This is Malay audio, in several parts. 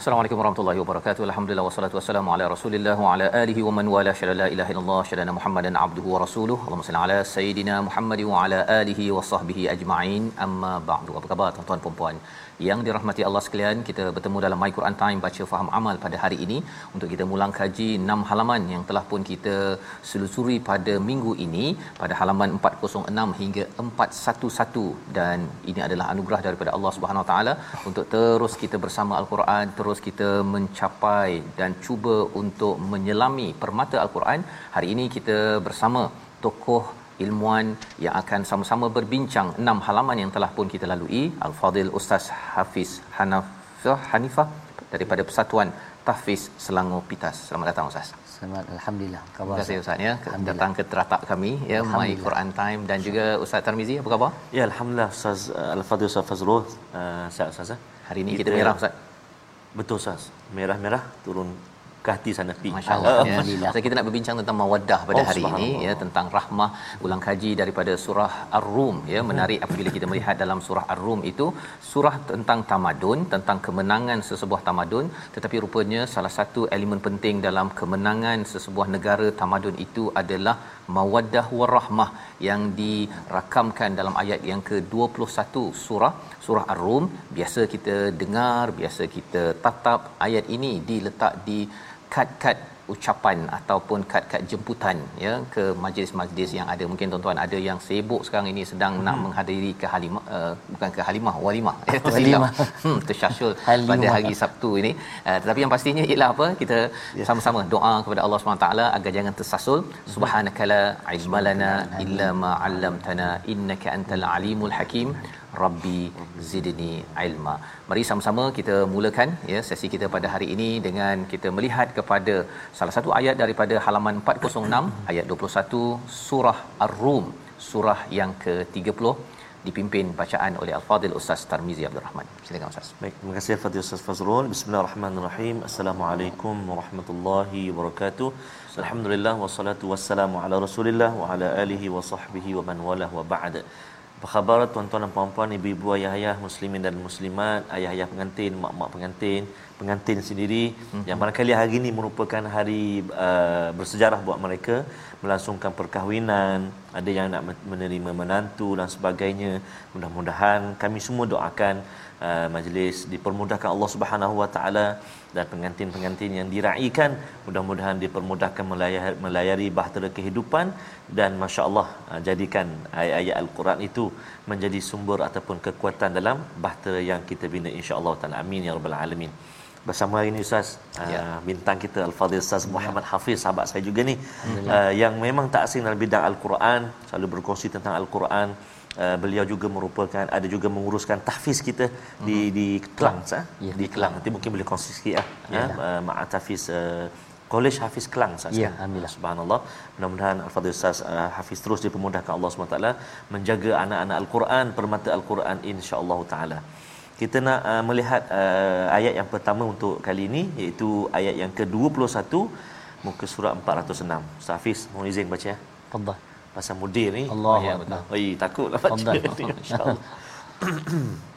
Assalamualaikum warahmatullahi wabarakatuh. Alhamdulillah wassalatu wassalamu ala Rasulillah wa ala alihi wa man wala syada la ilaha illallah syada Muhammadan abduhu wa rasuluh. Allahumma salli ala sayidina Muhammad wa ala alihi wa sahbihi ajma'in. Amma ba'du. Apa khabar tuan-tuan puan-puan yang dirahmati Allah sekalian? Kita bertemu dalam My Quran Time baca faham amal pada hari ini untuk kita mulang kaji 6 halaman yang telah pun kita selusuri pada minggu ini pada halaman 406 hingga 411 dan ini adalah anugerah daripada Allah Subhanahu Wa Taala untuk terus kita bersama Al-Quran terus kita mencapai dan cuba untuk menyelami permata Al-Quran. Hari ini kita bersama tokoh ilmuan yang akan sama-sama berbincang enam halaman yang telah pun kita lalui Al-Fadil Ustaz Hafiz Hanafah Hanifah daripada Persatuan Tahfiz Selangor Pitas. Selamat datang Ustaz. Selamat alhamdulillah. Khabar Terima kasih Ustaz ya datang ke teratak kami ya My Quran Time dan juga Ustaz Tarmizi apa khabar? Ya alhamdulillah Ustaz uh, Al-Fadhil Ustaz Fazrul uh, sihat Ustaz eh? Hari ini kita, kita merah Ustaz. Betul Ustaz. Merah-merah turun ke hati sana pi. Masya-Allah. Ya. So, kita nak berbincang tentang mawaddah pada oh, hari ini ya tentang rahmah ulang kaji daripada surah Ar-Rum ya menarik apabila kita melihat dalam surah Ar-Rum itu surah tentang tamadun tentang kemenangan sesebuah tamadun tetapi rupanya salah satu elemen penting dalam kemenangan sesebuah negara tamadun itu adalah mawaddah warahmah yang dirakamkan dalam ayat yang ke-21 surah surah Ar-Rum biasa kita dengar biasa kita tatap. Ayat ini diletak di kad-kad ucapan ataupun kad-kad jemputan ya ke majlis-majlis yang ada. Mungkin tuan-tuan ada yang sibuk sekarang ini sedang hmm. nak menghadiri ke halimah uh, bukan ke halimah walimah. Ya tersilap. Hmm tersyasyul pada hari Sabtu ini. Uh, tetapi yang pastinya ialah apa? Kita yeah. sama-sama doa kepada Allah SWT agar jangan tersasul. Subhanakala ilmalana illa ma 'allamtana innaka antal alimul hakim. Rabbi zidni ilma. Mari sama-sama kita mulakan ya sesi kita pada hari ini dengan kita melihat kepada salah satu ayat daripada halaman 406 ayat 21 surah Ar-Rum surah yang ke-30 dipimpin bacaan oleh Al-Fadil Ustaz Tarmizi Abdul Rahman. Silakan Ustaz. Baik, terima kasih Al-Fadil Ustaz Fazrul. Bismillahirrahmanirrahim. Assalamualaikum warahmatullahi wabarakatuh. Alhamdulillah wassalatu wassalamu ala Rasulillah wa ala alihi wa sahbihi wa man walah wa ba'd. Apa khabar tuan-tuan dan puan-puan, ibu-ibu, ayah-ayah, muslimin dan muslimat, ayah-ayah pengantin, mak-mak pengantin, pengantin sendiri mm-hmm. yang barangkali hari ini merupakan hari uh, bersejarah buat mereka melangsungkan perkahwinan, ada yang nak menerima menantu dan sebagainya. Mudah-mudahan kami semua doakan uh, majlis dipermudahkan Allah Subhanahu Wa Taala dan pengantin-pengantin yang diraikan mudah-mudahan dipermudahkan melayari, melayari bahtera kehidupan dan masya-Allah uh, jadikan ayat-ayat al-Quran itu menjadi sumber ataupun kekuatan dalam bahtera yang kita bina insya-Allah taala. Amin ya rabbal alamin. Bersama hari ini Ustaz ya. uh, bintang kita Al-Fadhil Ustaz Muhammad Hafiz sahabat saya juga ni uh, yang memang tak asing dalam bidang Al-Quran selalu berkongsi tentang Al-Quran uh, beliau juga merupakan ada juga menguruskan tahfiz kita uh-huh. di di Kelang sah ya, di Kelang nanti mungkin boleh kongsi sikit ah ya, uh, ma'a tahfiz uh, Kolej Hafiz Kelang Ustaz. Ya, alhamdulillah. Subhanallah. Mudah-mudahan Al-Fadhil Ustaz uh, Hafiz terus dipermudahkan Allah SWT menjaga anak-anak Al-Quran, permata Al-Quran insya-Allah taala. Kita nak uh, melihat uh, ayat yang pertama untuk kali ini iaitu ayat yang ke-21 muka surat 406. Ustaz Hafiz, mohon izin baca ya. Fadhal Pasal mudir ni. Allah ya, betul. Oi, takutlah baca. Insya-Allah.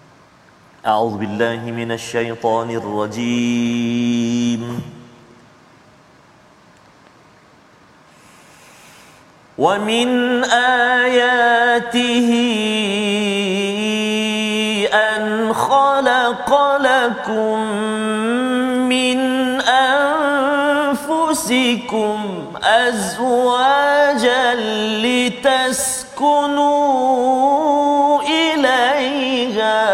أعوذ بالله من الشيطان الرجيم ومن آياته آياته أن خلق لكم من أنفسكم أزواجا لتسكنوا إليها.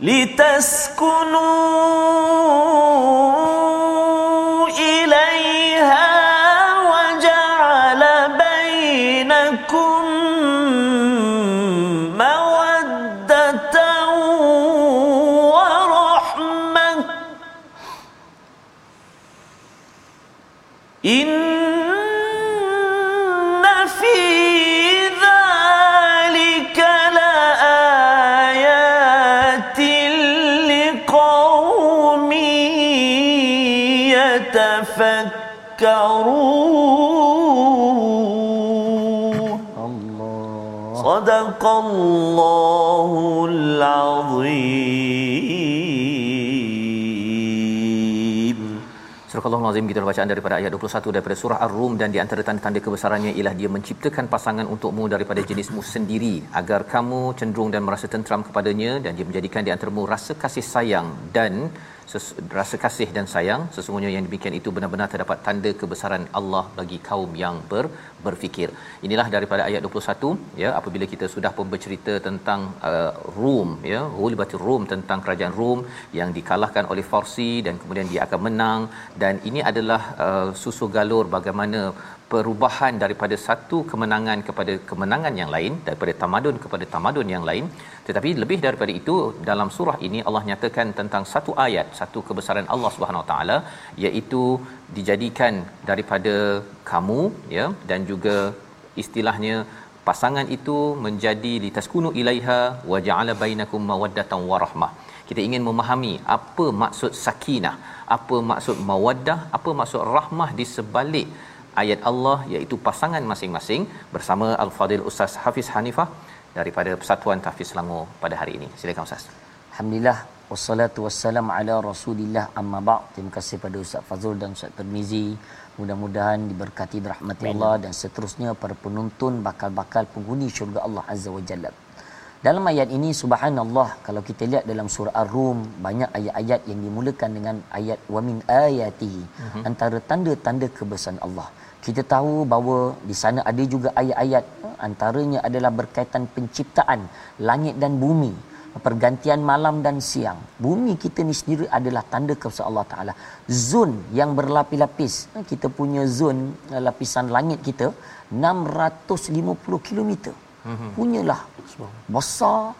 لتسكنوا إن في ذلك لآيات لقوم يتفكرون Allah. صدق الله Surah Allah Azim kita bacaan daripada ayat 21 daripada surah Ar-Rum dan di antara tanda-tanda kebesarannya ialah dia menciptakan pasangan untukmu daripada jenismu sendiri agar kamu cenderung dan merasa tentram kepadanya dan dia menjadikan di antaramu rasa kasih sayang dan ses- rasa kasih dan sayang sesungguhnya yang demikian itu benar-benar terdapat tanda kebesaran Allah bagi kaum yang ber, berfikir. Inilah daripada ayat 21 ya apabila kita sudah pun bercerita tentang uh, Rum ya Ghulibatir Rum tentang kerajaan Rum yang dikalahkan oleh Farsi dan kemudian dia akan menang dan ini adalah uh, susu galur bagaimana perubahan daripada satu kemenangan kepada kemenangan yang lain daripada tamadun kepada tamadun yang lain. Tetapi lebih daripada itu dalam surah ini Allah nyatakan tentang satu ayat satu kebesaran Allah Subhanahu taala iaitu dijadikan daripada kamu ya dan juga istilahnya pasangan itu menjadi litaskunu ilaiha wa ja'ala bainakum mawaddatan warahmah kita ingin memahami apa maksud sakinah apa maksud mawaddah apa maksud rahmah di sebalik ayat Allah iaitu pasangan masing-masing bersama Al-Fadil Ustaz Hafiz Hanifah daripada Persatuan Tahfiz Selangor pada hari ini. Silakan Ustaz. Alhamdulillah wassalatu wassalam ala Rasulillah amma ba'd. Terima kasih pada Ustaz Fazul dan Ustaz Termizi. Mudah-mudahan diberkati berahmati Allah dan seterusnya para penonton bakal-bakal penghuni syurga Allah Azza wa Jalla. Dalam ayat ini subhanallah kalau kita lihat dalam surah Ar-Rum banyak ayat-ayat yang dimulakan dengan ayat wa min ayatihi uh-huh. antara tanda-tanda kebesaran Allah. Kita tahu bahawa di sana ada juga ayat-ayat antaranya adalah berkaitan penciptaan langit dan bumi pergantian malam dan siang. Bumi kita ni sendiri adalah tanda kebesaran Allah Taala. Zon yang berlapis-lapis. Kita punya zon lapisan langit kita 650 km. Mm-hmm. Punyalah besar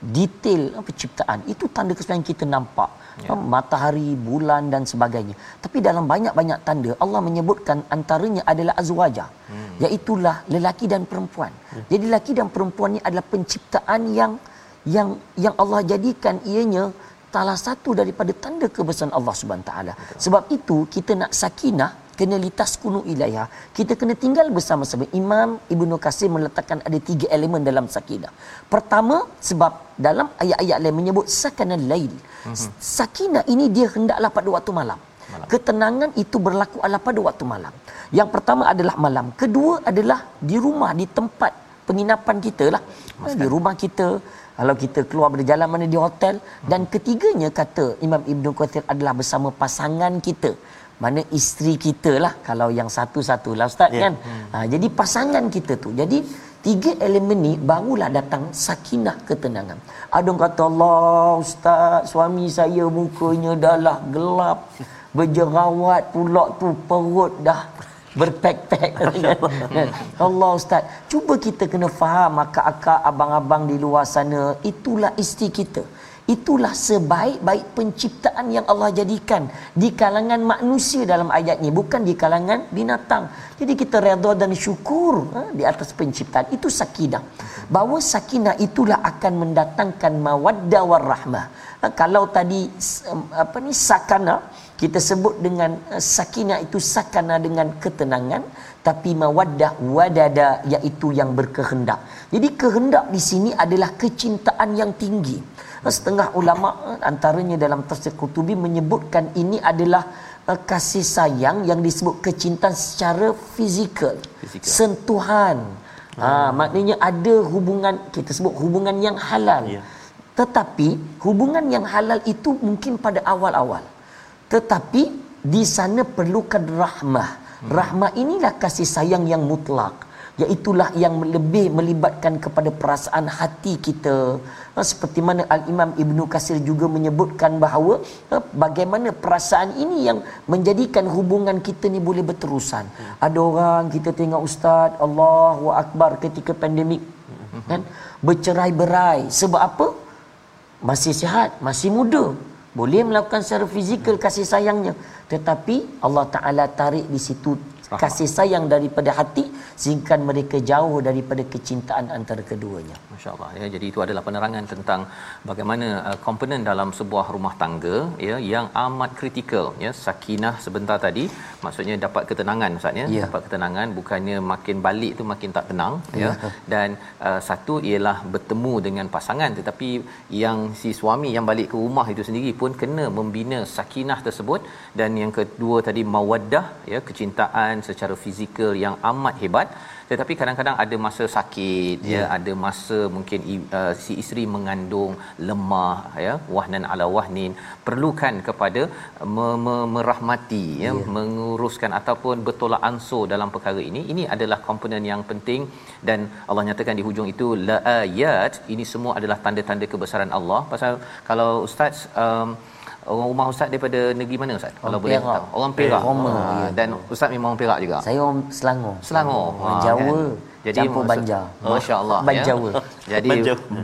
detail penciptaan. Itu tanda kebesaran kita nampak. Ya. Matahari, bulan dan sebagainya. Tapi dalam banyak-banyak tanda Allah menyebutkan antaranya adalah azwaja. Hmm. Iaitulah lelaki dan perempuan. Hmm. Jadi lelaki dan perempuan ini adalah penciptaan yang yang yang Allah jadikan ianya salah satu daripada tanda kebesaran Allah Subhanahu taala. Sebab itu kita nak sakinah kena litas kunu ilaiha. Kita kena tinggal bersama-sama. Imam Ibnu Kasir meletakkan ada tiga elemen dalam sakinah. Pertama sebab dalam ayat-ayat lain menyebut sakanal lail. Mm-hmm. Sakinah ini dia hendaklah pada waktu malam. malam. Ketenangan itu berlaku adalah pada waktu malam. Yang pertama adalah malam. Kedua adalah di rumah, di tempat penginapan kita lah. Di rumah kita, kalau kita keluar berjalan mana di hotel dan ketiganya kata Imam Ibnu Kathir adalah bersama pasangan kita mana isteri kita lah kalau yang satu-satu lah ustaz yeah. kan? Hmm. ha, jadi pasangan kita tu. Jadi tiga elemen ni barulah datang sakinah ketenangan. Ada kata Allah ustaz suami saya mukanya dah lah gelap berjerawat pula tu perut dah berpek-pek. Allah Ustaz cuba kita kena faham akak-akak abang-abang di luar sana itulah isteri kita itulah sebaik-baik penciptaan yang Allah jadikan di kalangan manusia dalam ayat ni bukan di kalangan binatang. Jadi kita redha dan syukur ha, di atas penciptaan. Itu sakinah. Bahawa sakinah itulah akan mendatangkan mawaddah warahmah. Ha, kalau tadi apa ni sakana kita sebut dengan uh, sakinah itu sakana dengan ketenangan tapi mawaddah wadada iaitu yang berkehendak. Jadi kehendak di sini adalah kecintaan yang tinggi setengah ulama eh, antaranya dalam tafsir Qurtubi menyebutkan ini adalah uh, kasih sayang yang disebut kecintaan secara fizikal, Fizikal. sentuhan. Ha maknanya ada hubungan kita sebut hubungan yang halal. Ya. tetapi hubungan yang halal itu mungkin pada awal-awal. Tetapi di sana perlukan rahmah. Rahmah inilah kasih sayang yang mutlak iaitulah yang lebih melibatkan kepada perasaan hati kita. Ha, seperti mana al-Imam Ibnu Kasir juga menyebutkan bahawa ha, bagaimana perasaan ini yang menjadikan hubungan kita ni boleh berterusan. Ada orang kita tengok ustaz Allahu akbar ketika pandemik kan? Bercerai-berai sebab apa? Masih sihat, masih muda. Boleh melakukan secara fizikal kasih sayangnya. Tetapi Allah Ta'ala tarik di situ kasih sayang daripada hati sehingga mereka jauh daripada kecintaan antara keduanya. Masya-Allah ya jadi itu adalah penerangan tentang bagaimana uh, komponen dalam sebuah rumah tangga ya yang amat kritikal ya sakinah sebentar tadi maksudnya dapat ketenangan Ustaz ya Ya. dapat ketenangan bukannya makin balik tu makin tak tenang ya, Ya. dan uh, satu ialah bertemu dengan pasangan tetapi yang si suami yang balik ke rumah itu sendiri pun kena membina sakinah tersebut dan yang kedua tadi mawaddah ya kecintaan secara fizikal yang amat hebat. Tetapi kadang-kadang ada masa sakit ya, ya. ada masa mungkin uh, si isteri mengandung lemah ya wahnan ala wahnin perlukan kepada me- me- merahmati ya, ya. menguruskan ataupun bertolak ansur dalam perkara ini. Ini adalah komponen yang penting dan Allah nyatakan di hujung itu la ayat. Ini semua adalah tanda-tanda kebesaran Allah. Pasal kalau ustaz um, orang rumah ustaz daripada negeri mana ustaz kalau boleh Perak. tahu orang Perak Roma, Ah, ya. dan ustaz memang orang Perak juga Saya orang Selangor. Selangor. Orang Ha, Jawa. kan? Jadi campur maksud- Banjar. Masya-Allah. Ban ya. Jawa. Jadi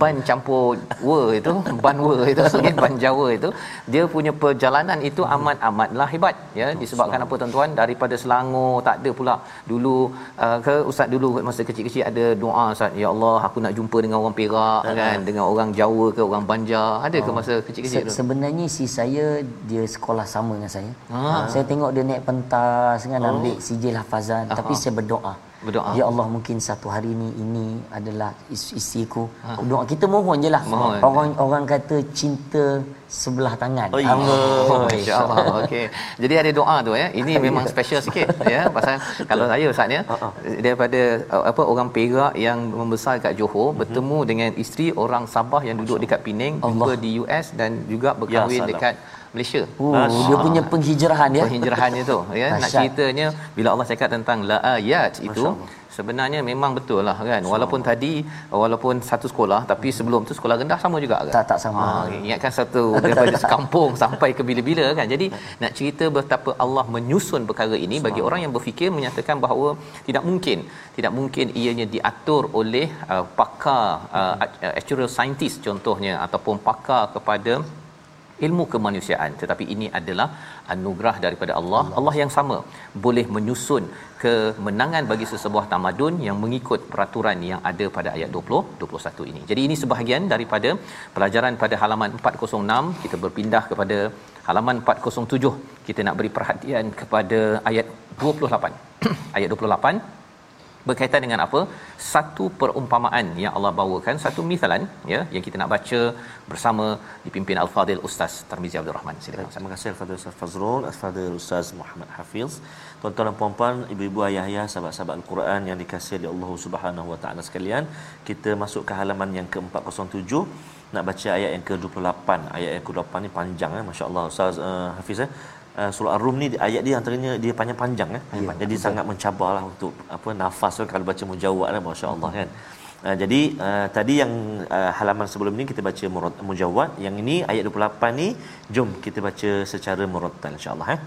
Ban campur wa itu, ban wa itu sebagai ban Jawa itu, dia punya perjalanan itu amat amatlah hebat ya disebabkan apa tuan-tuan daripada Selangor tak ada pula dulu uh, ke ustaz dulu masa kecil-kecil ada doa ustaz ya Allah aku nak jumpa dengan orang Perak kan dengan orang Jawa ke orang Banjar ada ke masa kecil-kecil Se- tu sebenarnya si saya dia sekolah sama dengan saya. Ah. Saya tengok dia naik pentas kan ambil sijil hafazan tapi saya berdoa. Berdoa. Ya Allah mungkin satu hari ni ini adalah is- isiku. Doa kita mohon je lah. Mohon. Orang orang kata cinta sebelah tangan. Oh, ya. Oh, Masya Allah. Okey. Jadi ada doa tu ya. Ini memang special sikit ya. Pasal kalau saya Ustaz ya daripada uh, apa orang Perak yang membesar kat Johor bertemu dengan isteri orang Sabah yang duduk dekat Penang jumpa di US dan juga berkahwin salam. dekat Malaysia. Oh, dia punya penghijrahan ya. Penghijrahannya tu ya. Nak ceritanya bila Allah cakap tentang la ayat itu sebenarnya memang betul lah kan? Walaupun tadi walaupun satu sekolah tapi sebelum tu sekolah rendah sama juga kan? Tak tak sama. Ha, ingatkan satu daripada sekampung sampai ke bila-bila kan. Jadi nak cerita betapa Allah menyusun perkara ini bagi orang yang berfikir menyatakan bahawa tidak mungkin, tidak mungkin ianya diatur oleh uh, pakar uh, actuarial scientist contohnya ataupun pakar kepada ilmu kemanusiaan tetapi ini adalah anugerah daripada Allah. Allah. Yang sama boleh menyusun kemenangan bagi sesebuah tamadun yang mengikut peraturan yang ada pada ayat 20 21 ini. Jadi ini sebahagian daripada pelajaran pada halaman 406 kita berpindah kepada halaman 407 kita nak beri perhatian kepada ayat 28. ayat 28 berkaitan dengan apa satu perumpamaan yang Allah bawakan satu misalan ya yang kita nak baca bersama dipimpin al-fadil ustaz Tarmizi Abdul Rahman silakan ustaz Terima kasih Al-Fadhil Ustaz Fazrul, Al-Fadhil Ustaz Muhammad Hafiz. Tuan-tuan dan puan-puan, ibu-ibu ayah-ayah, sahabat-sahabat Al-Quran yang dikasihi oleh Allah Subhanahu Wa Taala sekalian, kita masuk ke halaman yang ke-407 nak baca ayat yang ke-28. Ayat yang ke-28 ni panjang eh, masya-Allah Ustaz uh, Hafiz eh. Uh, surah Ar-Rum ni ayat dia antaranya dia panjang-panjang eh. Ya, Jadi betul. sangat mencabarlah untuk apa nafas tu kalau baca mujawwad lah masya-Allah kan. Uh, jadi uh, tadi yang uh, halaman sebelum ni kita baca murad mujawwad, yang ini ayat 28 ni jom kita baca secara murattal insya-Allah eh.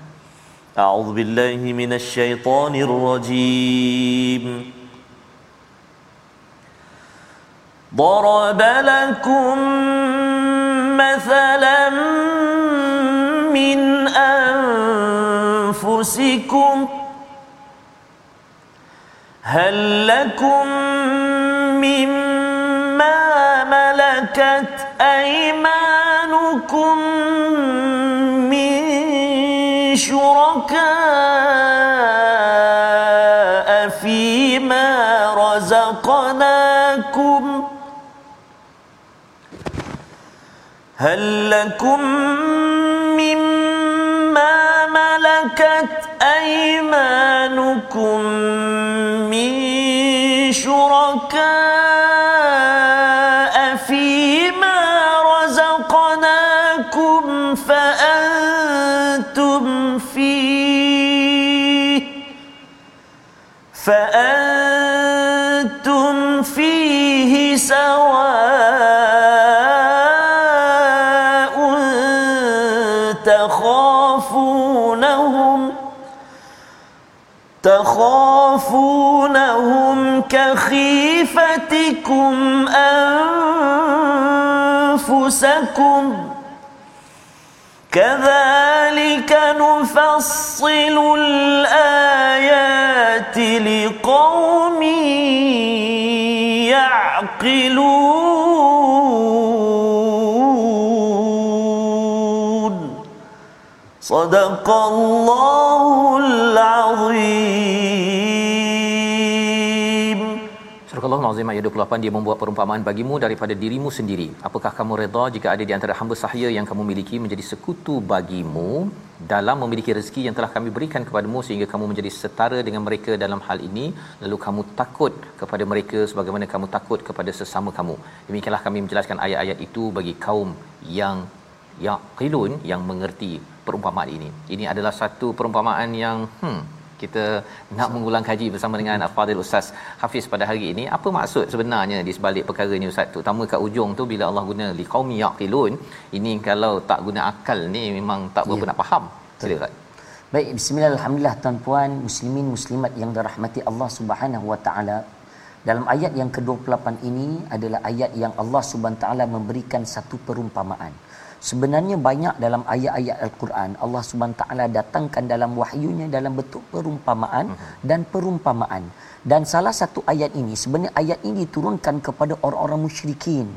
A'udzu billahi minasyaitonir rajim. ضرب لكم مثلا أنفسكم هل لكم مما ملكت أيمانكم من شركاء فيما رزقناكم هل لكم أيمانكم من شركاء تخافونهم كخيفتكم أنفسكم كذلك نفصل الآيات لقوم يعقلون. صدق الله العظيم. Surah Al-Azim ayat 28 dia membuat perumpamaan bagimu daripada dirimu sendiri. Apakah kamu redha jika ada di antara hamba sahaya yang kamu miliki menjadi sekutu bagimu dalam memiliki rezeki yang telah kami berikan kepadamu sehingga kamu menjadi setara dengan mereka dalam hal ini lalu kamu takut kepada mereka sebagaimana kamu takut kepada sesama kamu. Demikianlah kami menjelaskan ayat-ayat itu bagi kaum yang yaqilun yang mengerti perumpamaan ini. Ini adalah satu perumpamaan yang hmm kita nak mengulang kaji bersama dengan Al-Fadhil Ustaz Hafiz pada hari ini apa maksud sebenarnya di sebalik perkara ini Ustaz terutama kat ujung tu bila Allah guna liqaumi yaqilun ini kalau tak guna akal ni memang tak berapa ya. nak faham sila Ustaz Baik, bismillah alhamdulillah tuan-puan muslimin muslimat yang dirahmati Allah Subhanahu wa taala. Dalam ayat yang ke-28 ini adalah ayat yang Allah Subhanahu wa taala memberikan satu perumpamaan. Sebenarnya banyak dalam ayat-ayat Al-Quran Allah Subhanahu taala datangkan dalam wahyunya dalam bentuk perumpamaan uh-huh. dan perumpamaan. Dan salah satu ayat ini sebenarnya ayat ini diturunkan kepada orang-orang musyrikin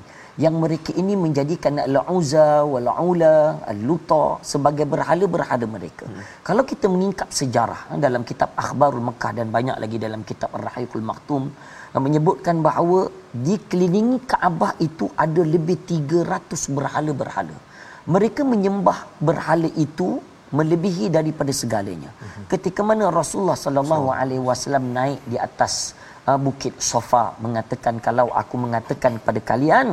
yang mereka ini menjadikan al-Uzza wal-Ula al-Luta sebagai berhala-berhala mereka. Hmm. Kalau kita meningkap sejarah eh, dalam kitab Akhbarul Mekah dan banyak lagi dalam kitab Ar-Rahiful Maktum eh, menyebutkan bahawa di kelilingi Kaabah itu ada lebih 300 berhala-berhala mereka menyembah berhala itu melebihi daripada segalanya. Uh-huh. Ketika mana Rasulullah sallallahu alaihi wasallam naik di atas uh, bukit Safa mengatakan kalau aku mengatakan kepada kalian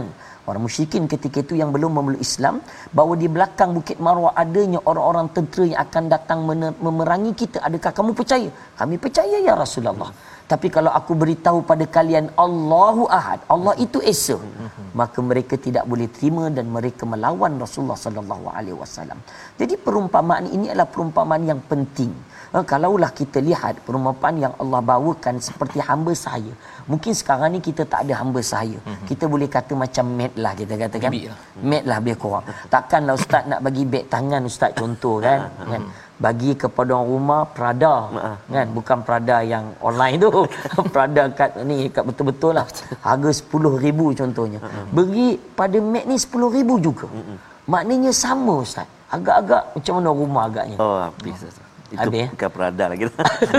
orang musyrikin ketika itu yang belum memeluk Islam bahawa di belakang bukit Marwah adanya orang-orang tentera yang akan datang memerangi kita adakah kamu percaya kami percaya ya Rasulullah tapi kalau aku beritahu pada kalian Allahu Ahad, Allah itu esa, maka mereka tidak boleh terima dan mereka melawan Rasulullah sallallahu alaihi wasallam. Jadi perumpamaan ini adalah perumpamaan yang penting. Ha, kalaulah kita lihat perumpamaan yang Allah bawakan seperti hamba saya. Mungkin sekarang ni kita tak ada hamba saya. Kita boleh kata macam mat lah kita katakan. Mat lah lebih kurang. Takkanlah ustaz nak bagi beg tangan ustaz contoh kan. kan? Bagi kepada orang rumah Prada. Uh-huh. kan? Bukan Prada yang online tu. Prada kat ni kat betul-betul lah. Harga 10000 contohnya. Uh-huh. beri pada Mac ni 10000 juga. Uh-huh. maknanya sama ustaz. Agak-agak macam mana rumah agaknya? Oh habis uh-huh itu Habis, bukan perada lagi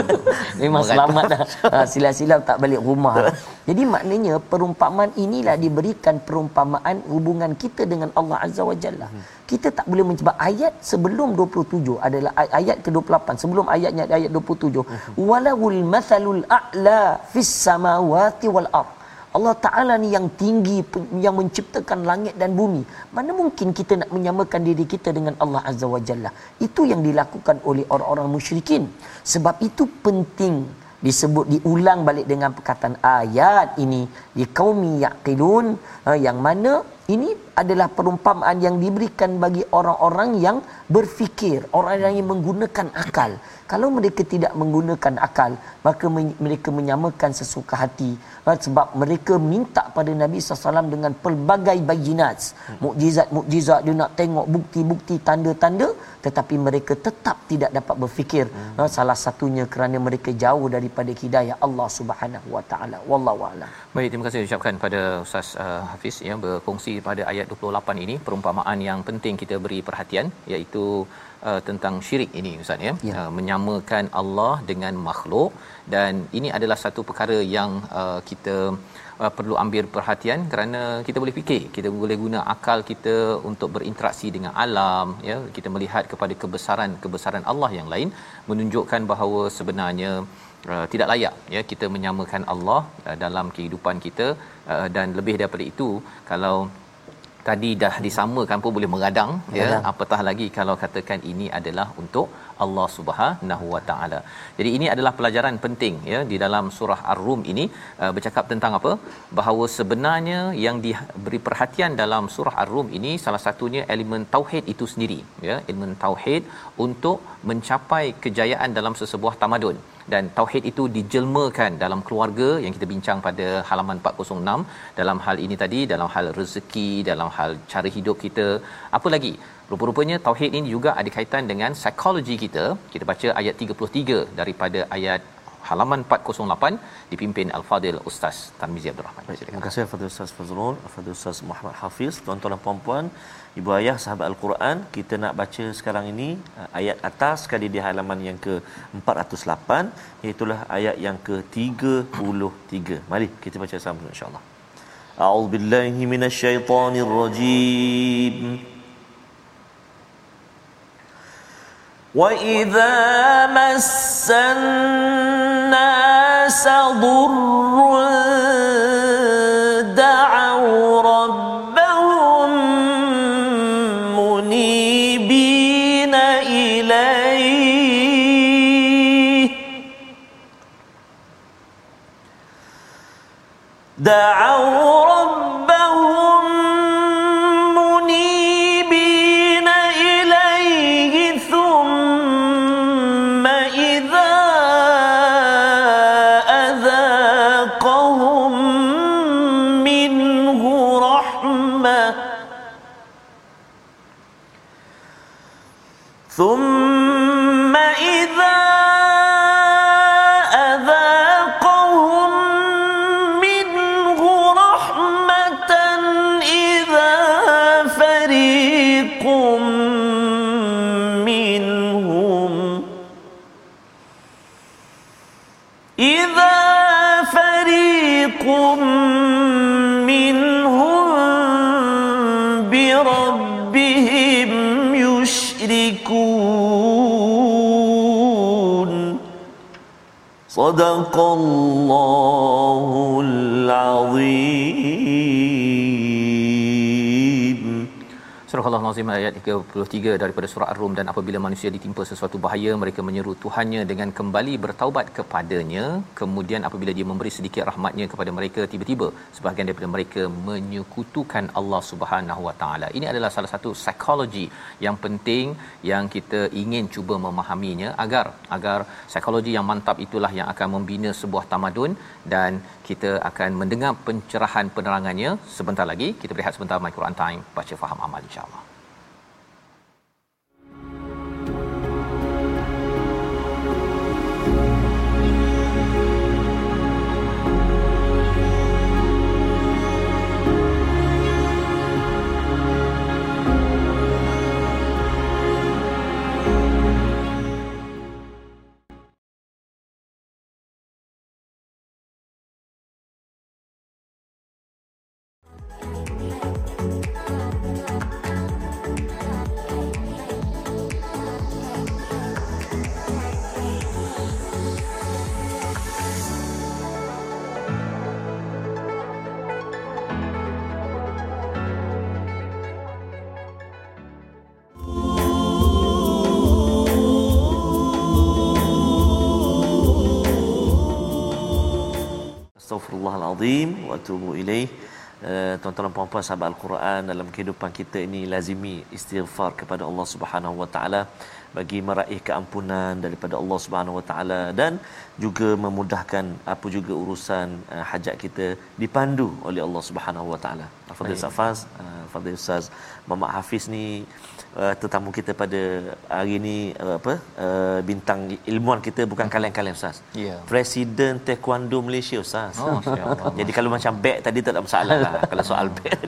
memang selamat dah. Ha, silap-silap tak balik rumah. Jadi maknanya perumpamaan inilah diberikan perumpamaan hubungan kita dengan Allah Azza wa Jalla. Hmm. kita tak boleh mencuba ayat sebelum 27 adalah ayat ke-28 sebelum ayatnya ayat 27 hmm. walahul mathalul a'la fis samawati wal ardh Allah Ta'ala ni yang tinggi yang menciptakan langit dan bumi. Mana mungkin kita nak menyamakan diri kita dengan Allah Azza wa Jalla? Itu yang dilakukan oleh orang-orang musyrikin. Sebab itu penting disebut diulang balik dengan perkataan ayat ini di qaumi yaqilun eh, yang mana ini adalah perumpamaan yang diberikan bagi orang-orang yang berfikir orang-orang yang menggunakan akal. Kalau mereka tidak menggunakan akal maka mereka menyamakan sesuka hati. Ha, sebab mereka minta pada Nabi SAW dengan pelbagai bayinat. Mukjizat-mukjizat dia nak tengok bukti-bukti tanda-tanda tetapi mereka tetap tidak dapat berfikir. Ha, salah satunya kerana mereka jauh daripada hidayah Allah Subhanahu Wa Taala. Wallahu a'lam. Baik terima kasih ucapkan pada Ustaz uh, Hafiz yang berkongsi pada ayat 28 ini perumpamaan yang penting kita beri perhatian iaitu uh, tentang syirik ini ustaz ya, Ya. Uh, menyamakan Allah dengan makhluk. Dan ini adalah satu perkara yang uh, kita uh, perlu ambil perhatian kerana kita boleh fikir kita boleh guna akal kita untuk berinteraksi dengan alam ya. Kita melihat kepada kebesaran kebesaran Allah yang lain menunjukkan bahawa sebenarnya uh, tidak layak ya kita menyamakan Allah uh, dalam kehidupan kita uh, dan lebih daripada itu kalau tadi dah disamakan pun boleh meradang ya Meradang. apatah lagi kalau katakan ini adalah untuk Allah Subhanahu Wa Taala. Jadi ini adalah pelajaran penting ya di dalam surah Ar-Rum ini uh, bercakap tentang apa? Bahawa sebenarnya yang diberi perhatian dalam surah Ar-Rum ini salah satunya elemen tauhid itu sendiri ya, elemen tauhid untuk mencapai kejayaan dalam sesebuah tamadun. Dan tauhid itu dijelmakan dalam keluarga yang kita bincang pada halaman 406 dalam hal ini tadi dalam hal rezeki dalam hal cara hidup kita. Apa lagi? Rupa-rupanya tauhid ini juga ada kaitan dengan psikologi kita. Kita baca ayat 33 daripada ayat halaman 408 dipimpin al-fadil ustaz Tarmizi Abdul Rahman Terima kasih kepada Ustaz Fazrul, kepada Ustaz Muhammad Hafiz, tuan-tuan dan puan-puan, ibu ayah sahabat Al-Quran, kita nak baca sekarang ini uh, ayat atas sekali di halaman yang ke 408, iaitu ayat yang ke 33. Mari kita baca sama insya-Allah. A'udzubillahi minasyaitonirrajim. وإذا مس الناس ضر دعوا ربهم منيبين إليه. دعوا صدق الله العظيم Al-Nazim ayat 33 daripada surah Ar-Rum. Dan apabila manusia ditimpa sesuatu bahaya mereka menyeru Tuhannya dengan kembali bertaubat kepadanya. Kemudian apabila dia memberi sedikit rahmatnya kepada mereka tiba-tiba sebahagian daripada mereka menyekutukan Allah Subhanahu Wa Taala. Ini adalah salah satu psikologi yang penting yang kita ingin cuba memahaminya agar agar psikologi yang mantap itulah yang akan membina sebuah tamadun. Dan kita akan mendengar pencerahan penerangannya. Sebentar lagi kita berehat sebentar My Quran Time. Baca faham amal insya-Allah. Astaghfirullahalazim wa atubu ilaih. Uh, tuan-tuan puan-puan sahabat Al-Quran dalam kehidupan kita ini lazimi istighfar kepada Allah Subhanahu wa taala bagi meraih keampunan daripada Allah Subhanahu wa taala dan juga memudahkan apa juga urusan uh, hajat kita dipandu oleh Allah Subhanahu wa taala. Fadil Safaz, uh, Fadil Ustaz Muhammad Hafiz ni uh, tetamu kita pada hari ni uh, apa uh, bintang ilmuan kita bukan kaleng-kaleng Ustaz. Ya. Presiden Taekwondo Malaysia Ustaz. Oh. Jadi kalau macam beg tadi tak ada masalah lah kalau soal beg.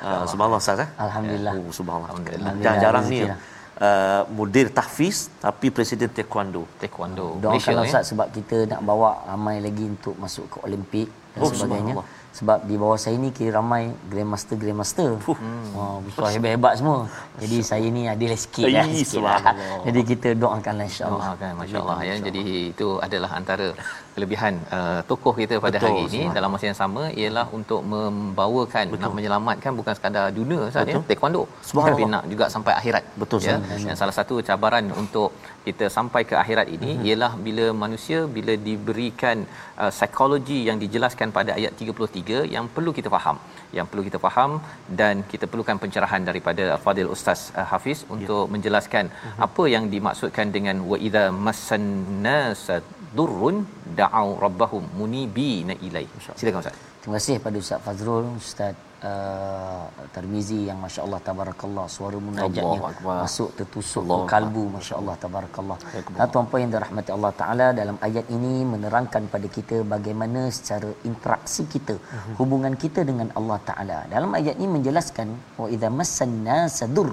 Uh, subhanallah Ustaz eh. Alhamdulillah. Oh, subhanallah. Alhamdulillah. Jarang-jarang ni uh, mudir tahfiz tapi presiden taekwondo. Taekwondo Doakanlah eh. Ustaz sebab kita nak bawa ramai lagi untuk masuk ke Olimpik dan Oh, sebagainya. Sebab di bawah saya ni kira ramai grandmaster grandmaster. Hmm. Oh, besar hebat-hebat semua. Jadi saya ni adil sikit lah. Sikit lah. Jadi kita doakanlah insya-Allah. Doakan masya-Allah ya. Jadi itu adalah antara kelebihan uh, tokoh kita pada Betul, hari ini dalam masa yang sama ialah untuk membawakan Betul. nak menyelamatkan bukan sekadar dunia saja ya, taekwondo tapi nak juga sampai akhirat. Betul, ya. Dan salah satu cabaran untuk kita sampai ke akhirat ini Mhm. ialah bila manusia bila diberikan uh, psikologi yang dijelaskan pada ayat 33 yang perlu kita faham yang perlu kita faham dan kita perlukan pencerahan daripada Fadil Ustaz uh, Hafiz untuk Ya. menjelaskan Mhm. apa yang dimaksudkan dengan wa idza massannas durrun da'au rabbahum munibina ilai. Silakan Ustaz. Terima kasih pada Ustaz Fazrul, Ustaz uh, Tarmizi yang masya-Allah tabarakallah suara munajatnya masuk tertusuk ke kalbu masya-Allah tabarakallah. Dan tuan-puan yang dirahmati Allah taala dalam ayat ini menerangkan pada kita bagaimana secara interaksi kita, Mhm. hubungan kita dengan Allah taala. Dalam ayat ini menjelaskan wa idza massanna sadur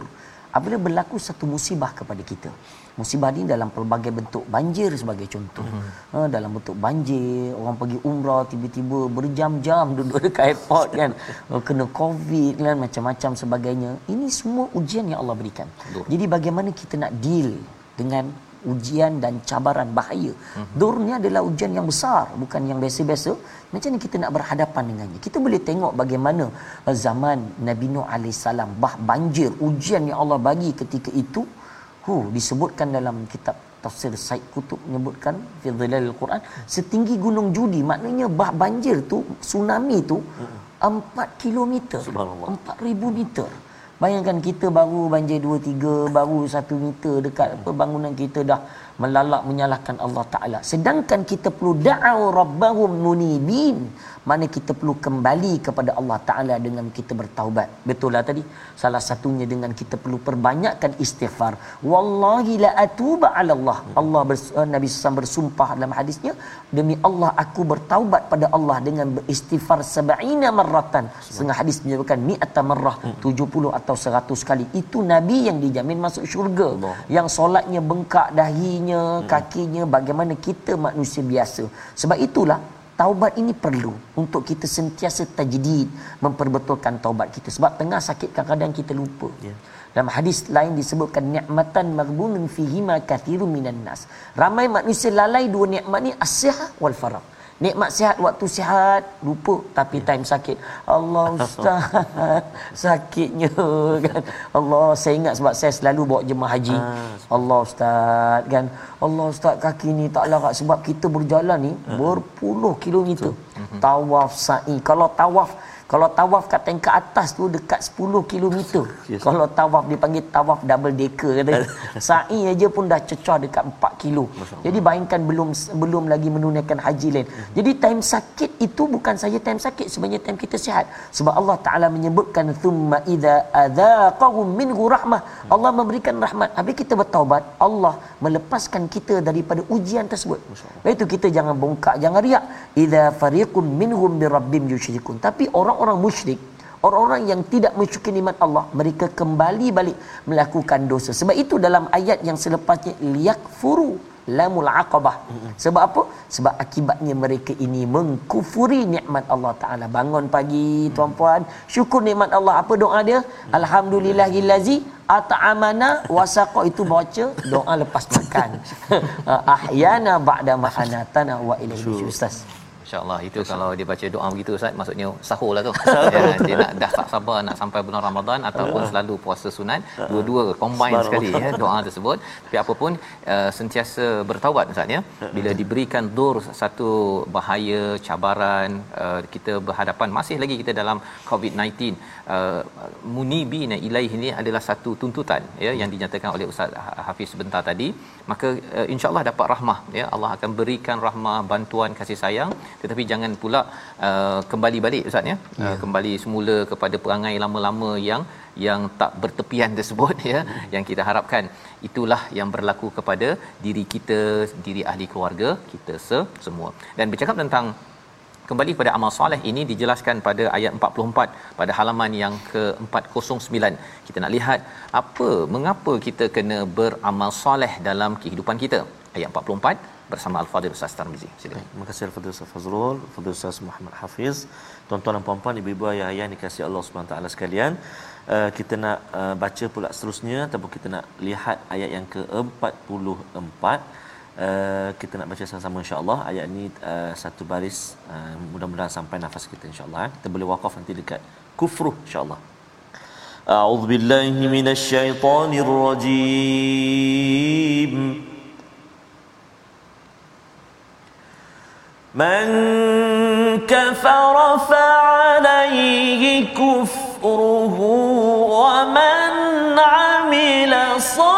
apabila berlaku satu musibah kepada kita. Musibah ini dalam pelbagai bentuk banjir sebagai contoh. Mhm. Ha, dalam bentuk banjir, orang pergi umrah tiba-tiba berjam-jam duduk dekat airport kan. Ha, Kena covid kan macam-macam sebagainya. Ini semua ujian yang Allah berikan. Jadi bagaimana kita nak deal dengan ujian dan cabaran bahaya. Dur ni adalah ujian yang besar, bukan yang biasa-biasa. Macam mana kita nak berhadapan dengannya? Kita boleh tengok bagaimana uh, zaman Nabi Nuh alaihissalam bah banjir ujian yang Allah bagi ketika itu Hu disebutkan dalam kitab tafsir Said Kutub menyebutkan fi dhilalil Quran setinggi gunung Judi maknanya bah banjir tu tsunami tu 4 kilometer Subhanallah. 4000 meter bayangkan kita baru banjir 2 3 baru 1 meter dekat apa bangunan kita dah melalak menyalahkan Allah Taala. Sedangkan kita perlu da'au rabbahum munibin. Mana kita perlu kembali kepada Allah Taala dengan kita bertaubat. Betul lah tadi? Salah satunya dengan kita perlu perbanyakkan istighfar. Wallahi la atuba ala Allah. Allah bers, uh, Nabi SAW bersumpah dalam hadisnya demi Allah aku bertaubat pada Allah dengan beristighfar sab'ina marratan. Setengah hadis menyebutkan mi'ata marrah 70 atau 100 kali. Itu nabi yang dijamin masuk syurga. Yang solatnya bengkak dahinya kakinya bagaimana kita manusia biasa. Sebab itulah taubat ini perlu untuk kita sentiasa tajdid memperbetulkan taubat kita. Sebab tengah sakit kadang-kadang kita lupa. Ya. dalam hadis lain disebutkan nikmatan maghbunun fihi ma kathirun minan nas. Ramai manusia lalai dua nikmat ni as-sihat wal faragh Nikmat sihat waktu sihat lupa tapi time sakit. Allah ustaz sakitnya kan. Allah saya ingat sebab saya selalu bawa jemaah haji. Allah ustaz kan. Allah ustaz kaki ni tak larat sebab kita berjalan ni berpuluh kilometer. Tawaf sa'i. Kalau tawaf kalau tawaf kat tingkat atas tu dekat 10 kilometer. Yes. Kalau tawaf dipanggil tawaf double decker kata. Sa'i aja pun dah cecah dekat 4 kilo. Jadi bayangkan belum belum lagi menunaikan haji lain. Jadi time sakit itu bukan saja time sakit sebenarnya time kita sihat. Sebab Allah Taala menyebutkan thumma idza adzaqahum minhu rahmah. Allah memberikan rahmat. Habis kita bertaubat, Allah melepaskan kita daripada ujian tersebut. Itu kita jangan bongkak, jangan riak. Idza fariqun minhum bi rabbim yusyrikun. Tapi orang-orang musyrik Orang-orang yang tidak mensyukuri nikmat Allah mereka kembali balik melakukan dosa. Sebab itu dalam ayat yang selepasnya liyakfuru lamul aqabah. Sebab apa? Sebab akibatnya mereka ini mengkufuri nikmat Allah Taala. Bangun pagi tuan-puan, syukur nikmat Allah. Apa doa dia? Alhamdulillahillazi at'amana wasaqa itu baca doa lepas makan. Ahyana ba'da ma anatana wa ilaihi. Ustaz. InsyaAllah itu kalau dia baca doa begitu Ustaz maksudnya sahur lah tu. ya, dia nak dah tak sabar nak sampai bulan Ramadan ataupun selalu puasa sunat dua-dua combine sekali ya doa tersebut. Tapi apa pun uh, sentiasa bertaubat Ustaz ya. Bila diberikan dur satu bahaya cabaran uh, kita berhadapan masih lagi kita dalam COVID-19 uh, munibina ilaih ini adalah satu tuntutan ya yang dinyatakan oleh Ustaz Hafiz sebentar tadi. Maka uh, insyaallah dapat rahmah ya. Allah akan berikan rahmah bantuan kasih sayang tetapi jangan pula uh, kembali balik ustaz ya. Uh, kembali semula kepada perangai lama-lama yang yang tak bertepian tersebut ya yang kita harapkan. Itulah yang berlaku kepada diri kita diri ahli keluarga kita se- semua. Dan bercakap tentang kembali kepada amal soleh ini dijelaskan pada ayat 44 pada halaman yang ke-409 kita nak lihat apa mengapa kita kena beramal soleh dalam kehidupan kita. Ayat 44 bersama Al-Fadhil Ustaz Tarmizi. Silakan. Terima kasih Al-Fadhil Ustaz Fazrul, Al-Fadhil Ustaz Muhammad Hafiz. Tuan-tuan dan puan-puan, ibu-ibu, ayah, ayah, dikasihi Allah SWT sekalian. Uh, kita nak uh, baca pula seterusnya ataupun kita nak lihat ayat yang ke-44. Uh, eh, kita nak baca sama-sama insya-Allah. Ayat ni uh, satu baris uh, mudah-mudahan sampai nafas kita insya-Allah. Eh. Kita boleh wakaf nanti dekat kufruh insya-Allah. A'udzu billahi minasy syaithanir rajim. من كفر فعليه كفره ومن عمل صالحا.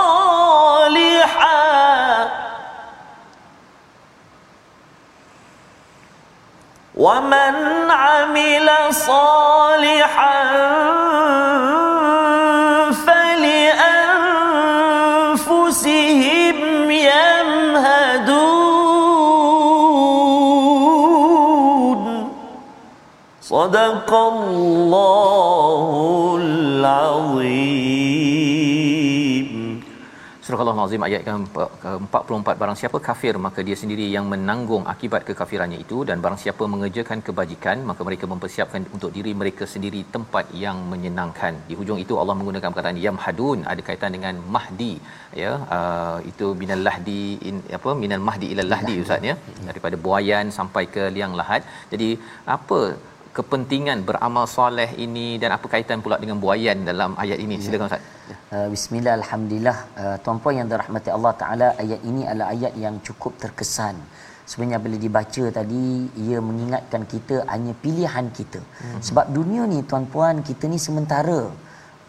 ومن عمل صالحا صدق الله العظيم Surah Al-Azim ayat ke-44 barang siapa kafir maka dia sendiri yang menanggung akibat kekafirannya itu dan barang siapa mengerjakan kebajikan maka mereka mempersiapkan untuk diri mereka sendiri tempat yang menyenangkan. Di hujung itu Allah menggunakan perkataan yamhadun ada kaitan dengan mahdi ya uh, itu minal lahdi in, apa minal mahdi ila lahdi ustaz ya daripada buayan sampai ke liang lahat. Jadi apa kepentingan beramal soleh ini dan apa kaitan pula dengan buayan dalam ayat ini? Silakan ustaz. Uh, Bismillah, Alhamdulillah. Uh, Tuan-puan yang dirahmati Allah Ta'ala Ayat ini adalah ayat yang cukup terkesan. Sebenarnya bila dibaca tadi Ia mengingatkan kita hanya pilihan kita. Hmm. Sebab dunia ni tuan-puan kita ni sementara.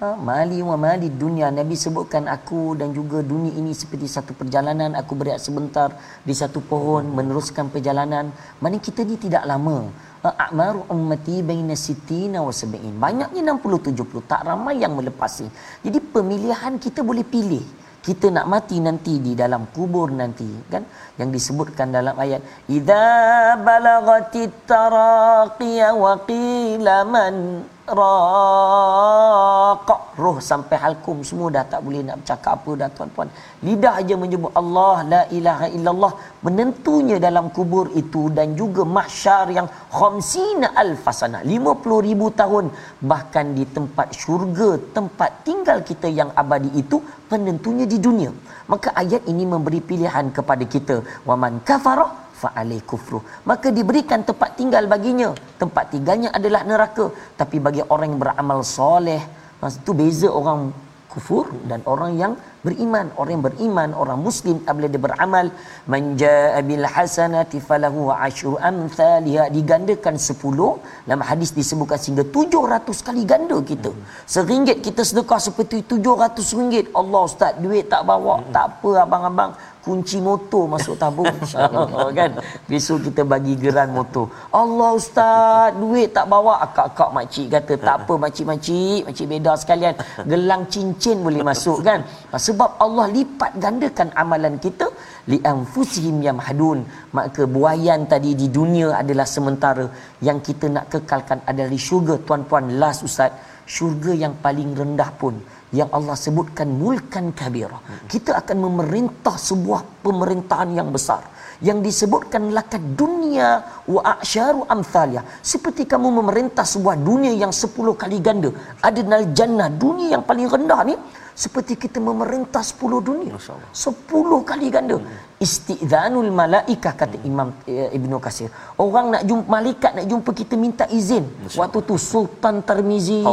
Uh, Mali wa mali dunia Nabi sebutkan aku dan juga dunia ini seperti satu perjalanan. Aku berehat sebentar di satu pohon Meneruskan perjalanan. Mana kita ni tidak lama a'maru ummati baina sittina wa sab'in. Banyaknya 60 70 tak ramai yang melepasi. Jadi pemilihan kita boleh pilih. Kita nak mati nanti di dalam kubur nanti kan? Yang disebutkan dalam ayat idza balagatit taraqiya wa qila man raqa roh sampai halkum semua dah tak boleh nak bercakap apa dah tuan-puan. Lidah aja menyebut Allah la ilaha illallah menentunya dalam kubur itu dan juga mahsyar yang khamsina alfasana 50 ribu tahun. Bahkan di tempat syurga tempat tinggal kita yang abadi itu penentunya di dunia. Maka ayat ini memberi pilihan kepada kita. Waman kafara fa'alai kufru. Maka diberikan tempat tinggal baginya. Tempat tinggalnya adalah neraka. Tapi bagi orang yang beramal soleh itu beza orang kufur dan orang yang beriman. Orang yang beriman orang muslim apabila dia beramal manja bil hasanati falahu asyru amsalha digandakan 10 dalam hadis disebutkan sehingga 700 kali ganda kita. Seringgit kita sedekah seperti 700 ringgit. Allah ustaz duit tak bawa tak apa abang-abang. Kunci motor masuk tabung. Insyaallah kan? Besok kita bagi geran motor. Allah ustaz duit tak bawa. Akak-akak makcik kata tak apa makcik-makcik makcik beda sekalian. Gelang cincin boleh masuk kan sebab Allah lipat gandakan amalan kita li anfusihim yamhadun. Maka buayan tadi di dunia adalah sementara. Yang kita nak kekalkan adalah di syurga tuan-puan. Last ustaz syurga yang paling rendah pun yang Allah sebutkan mulkan kabira. Kita akan memerintah sebuah pemerintahan yang besar. Yang disebutkan lakat dunia wa aksyaru amthalia seperti kamu memerintah sebuah dunia yang 10 kali ganda. Ada jannah dunia yang paling rendah ni seperti kita memerintah 10 dunia. 10 kali ganda. Istidzanul malaikah kata Imam eh, Ibnu Kasir. Orang nak jumpa malaikat nak jumpa kita minta izin. Waktu tu Sultan Tirmizi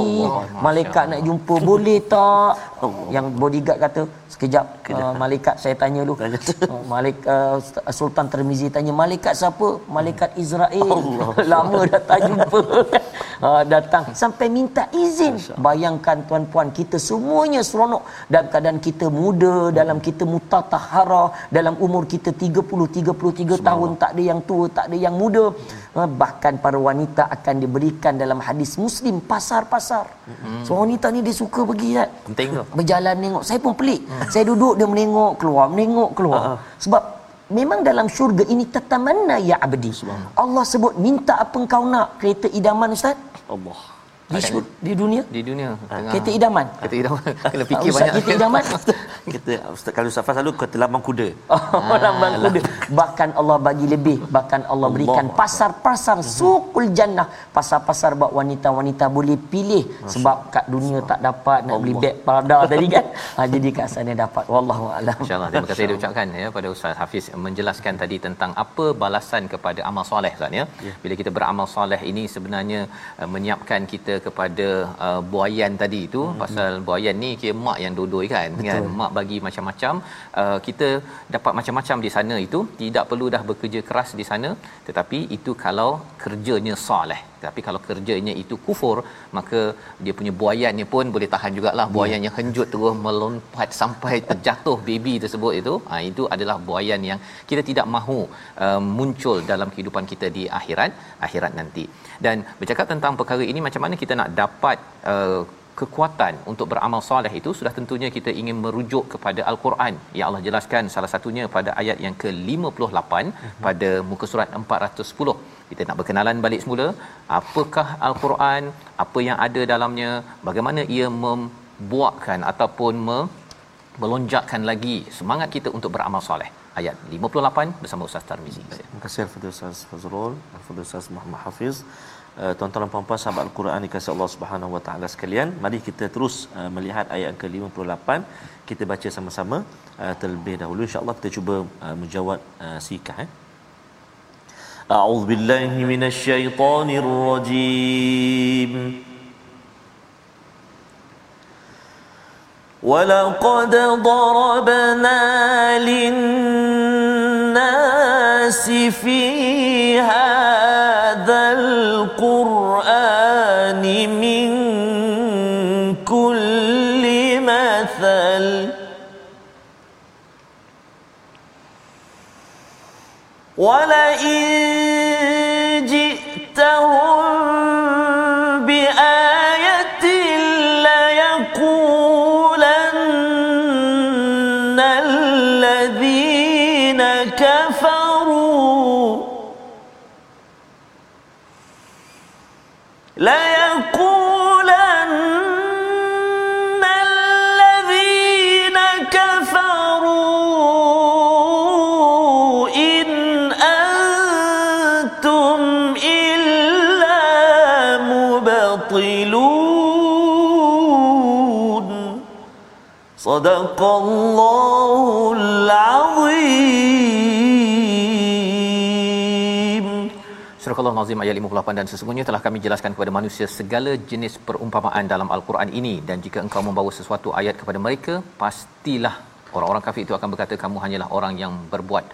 malaikat nak jumpa boleh tak? Yang bodyguard kata sekejap uh, malaikat saya tanya dulu. Uh, malik uh, Sultan Tirmizi tanya malaikat siapa? Malaikat Israel lama dah tak jumpa uh, datang sampai minta izin. Bayangkan tuan-puan kita semuanya seronok dalam keadaan kita muda dalam kita mutatahara dalam umur kita 30 33 tahun tak ada yang tua tak ada yang muda. Uh, bahkan para wanita akan diberikan dalam hadis muslim pasar-pasar. Hmm. so wanita ni dia suka pergi kan penting tu berjalan tengok saya pun pelik. Hmm. saya duduk dia menengok keluar menengok keluar. Uh-huh. sebab memang dalam syurga ini tatamanna ya abdi. Allah sebut minta apa engkau nak? Kereta idaman ustaz. Allah di, di dunia di dunia tengah kereta idaman kita idaman kena fikir Ustaz, banyak kereta idaman kita ustaz kalau ustaz selalu kata lambang kuda Oh, lambang kuda. Bahkan Allah bagi lebih. Bahkan Allah berikan Allah. pasar-pasar sukul jannah. Pasar-pasar buat wanita-wanita boleh pilih. Sebab kat dunia tak dapat nak beli beg Prada tadi kan. Ha, jadi kat sana dapat. Wallahu a'lam. InsyaAllah terima kasih diucapkan ya pada Ustaz Hafiz menjelaskan tadi tentang apa balasan kepada amal soleh Ustaz ya. Bila kita beramal soleh ini sebenarnya uh, menyiapkan kita kepada uh, buayan tadi itu hmm. pasal buayan ni kira mak yang dodoi kan. Betul. kan mak bagi macam-macam. Uh, kita dapat macam-macam di sana itu. Tidak perlu dah bekerja keras di sana. Tetapi itu kalau kerjanya soleh tapi kalau kerjanya itu kufur maka dia punya buayannya pun boleh tahan jugalah. Buayan yang henjut terus melompat sampai terjatuh baby tersebut itu. Ha, itu adalah buayan yang kita tidak mahu uh, muncul dalam kehidupan kita di akhirat. Akhirat nanti dan bercakap tentang perkara ini macam mana kita nak dapat uh, kekuatan untuk beramal soleh itu sudah tentunya kita ingin merujuk kepada al-Quran. Yang Allah jelaskan salah satunya pada ayat yang ke-58 pada muka surat 410 kita nak berkenalan balik semula apakah al-Quran apa yang ada dalamnya bagaimana ia membuatkan ataupun me- melonjakkan lagi semangat kita untuk beramal soleh ayat 58 bersama Ustaz Tarmizi. Terima kasih kepada Ustaz Fazrul, kepada Ustaz Muhammad Hafiz. Eh, tuan-tuan dan puan-puan sahabat Al-Quran dikasihi Allah Subhanahu Wa Taala sekalian, mari kita terus eh, melihat ayat ke-58 kita baca sama-sama eh, terlebih dahulu insya-Allah kita cuba menjawab sikah eh. A'udzubillahi billahi rajim. ولقد ضربنا للناس في هذا القرآن من كل مثل ولئن الذين كفروا. ليقولن صدق الله العظيم Surah Al-Nazim ayat 58 dan sesungguhnya telah kami jelaskan kepada manusia segala jenis perumpamaan dalam Al-Quran ini dan jika engkau membawa sesuatu ayat kepada mereka pastilah orang-orang kafir itu akan berkata kamu hanyalah orang yang berbuat